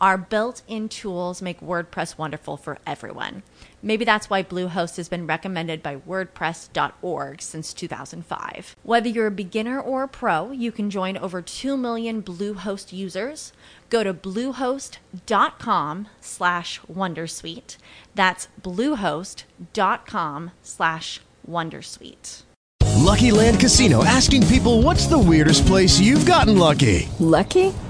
Our built in tools make WordPress wonderful for everyone. Maybe that's why Bluehost has been recommended by WordPress.org since 2005. Whether you're a beginner or a pro, you can join over 2 million Bluehost users. Go to bluehost.com slash Wondersuite. That's bluehost.com slash Wondersuite. Lucky Land Casino asking people what's the weirdest place you've gotten lucky? Lucky?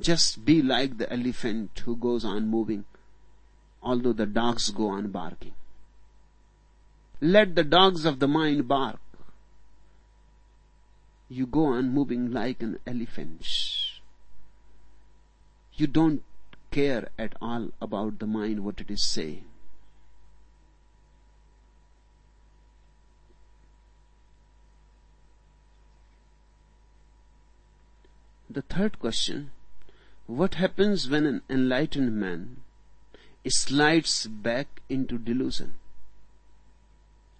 Just be like the elephant who goes on moving, although the dogs go on barking. Let the dogs of the mind bark. You go on moving like an elephant. You don't care at all about the mind, what it is saying. The third question what happens when an enlightened man slides back into delusion?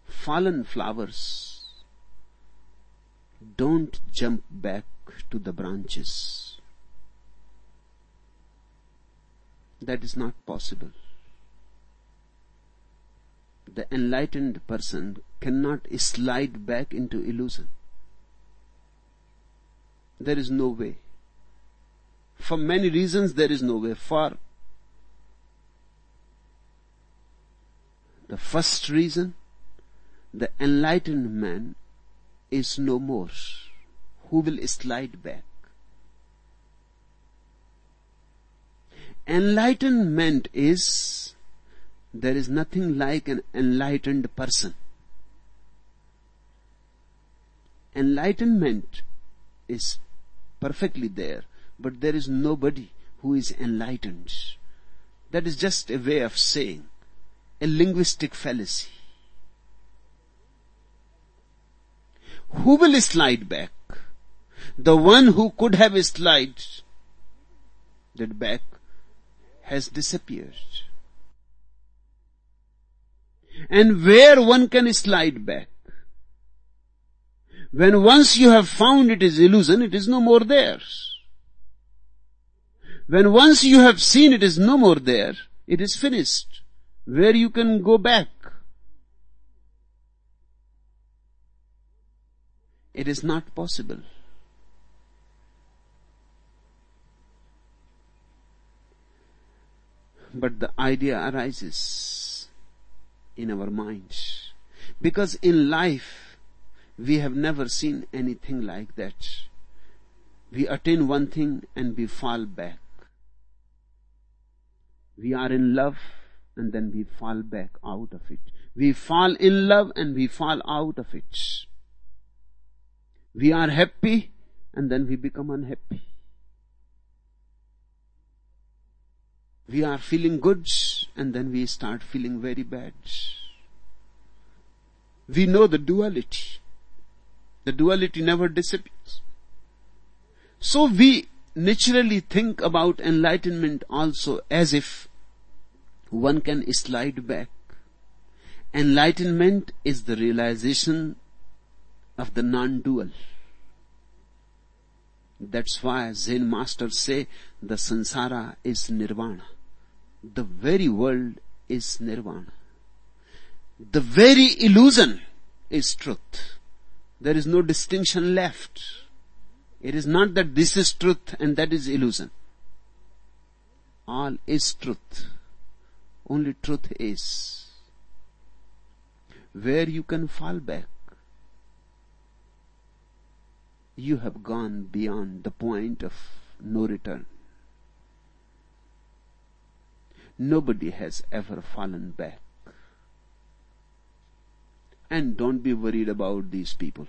Fallen flowers don't jump back to the branches. That is not possible. The enlightened person cannot slide back into illusion. There is no way. For many reasons, there is no way. For the first reason, the enlightened man is no more. Who will slide back? Enlightenment is there is nothing like an enlightened person. Enlightenment is perfectly there but there is nobody who is enlightened. That is just a way of saying, a linguistic fallacy. Who will slide back? The one who could have slid that back has disappeared. And where one can slide back? When once you have found it is illusion, it is no more there. When once you have seen it is no more there, it is finished. Where you can go back. It is not possible. But the idea arises in our minds. Because in life, we have never seen anything like that. We attain one thing and we fall back. We are in love and then we fall back out of it. We fall in love and we fall out of it. We are happy and then we become unhappy. We are feeling good and then we start feeling very bad. We know the duality. The duality never disappears. So we naturally think about enlightenment also as if one can slide back. Enlightenment is the realization of the non-dual. That's why Zen masters say the sansara is nirvana. The very world is nirvana. the very illusion is truth. There is no distinction left. It is not that this is truth and that is illusion. All is truth. Only truth is. Where you can fall back. You have gone beyond the point of no return. Nobody has ever fallen back. And don't be worried about these people.